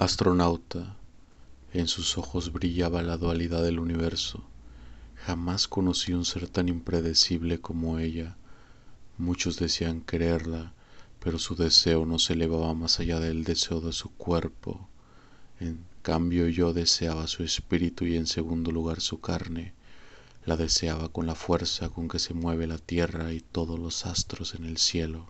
Astronauta, en sus ojos brillaba la dualidad del universo. Jamás conocí un ser tan impredecible como ella. Muchos decían quererla, pero su deseo no se elevaba más allá del deseo de su cuerpo. En cambio yo deseaba su espíritu y en segundo lugar su carne. La deseaba con la fuerza con que se mueve la tierra y todos los astros en el cielo.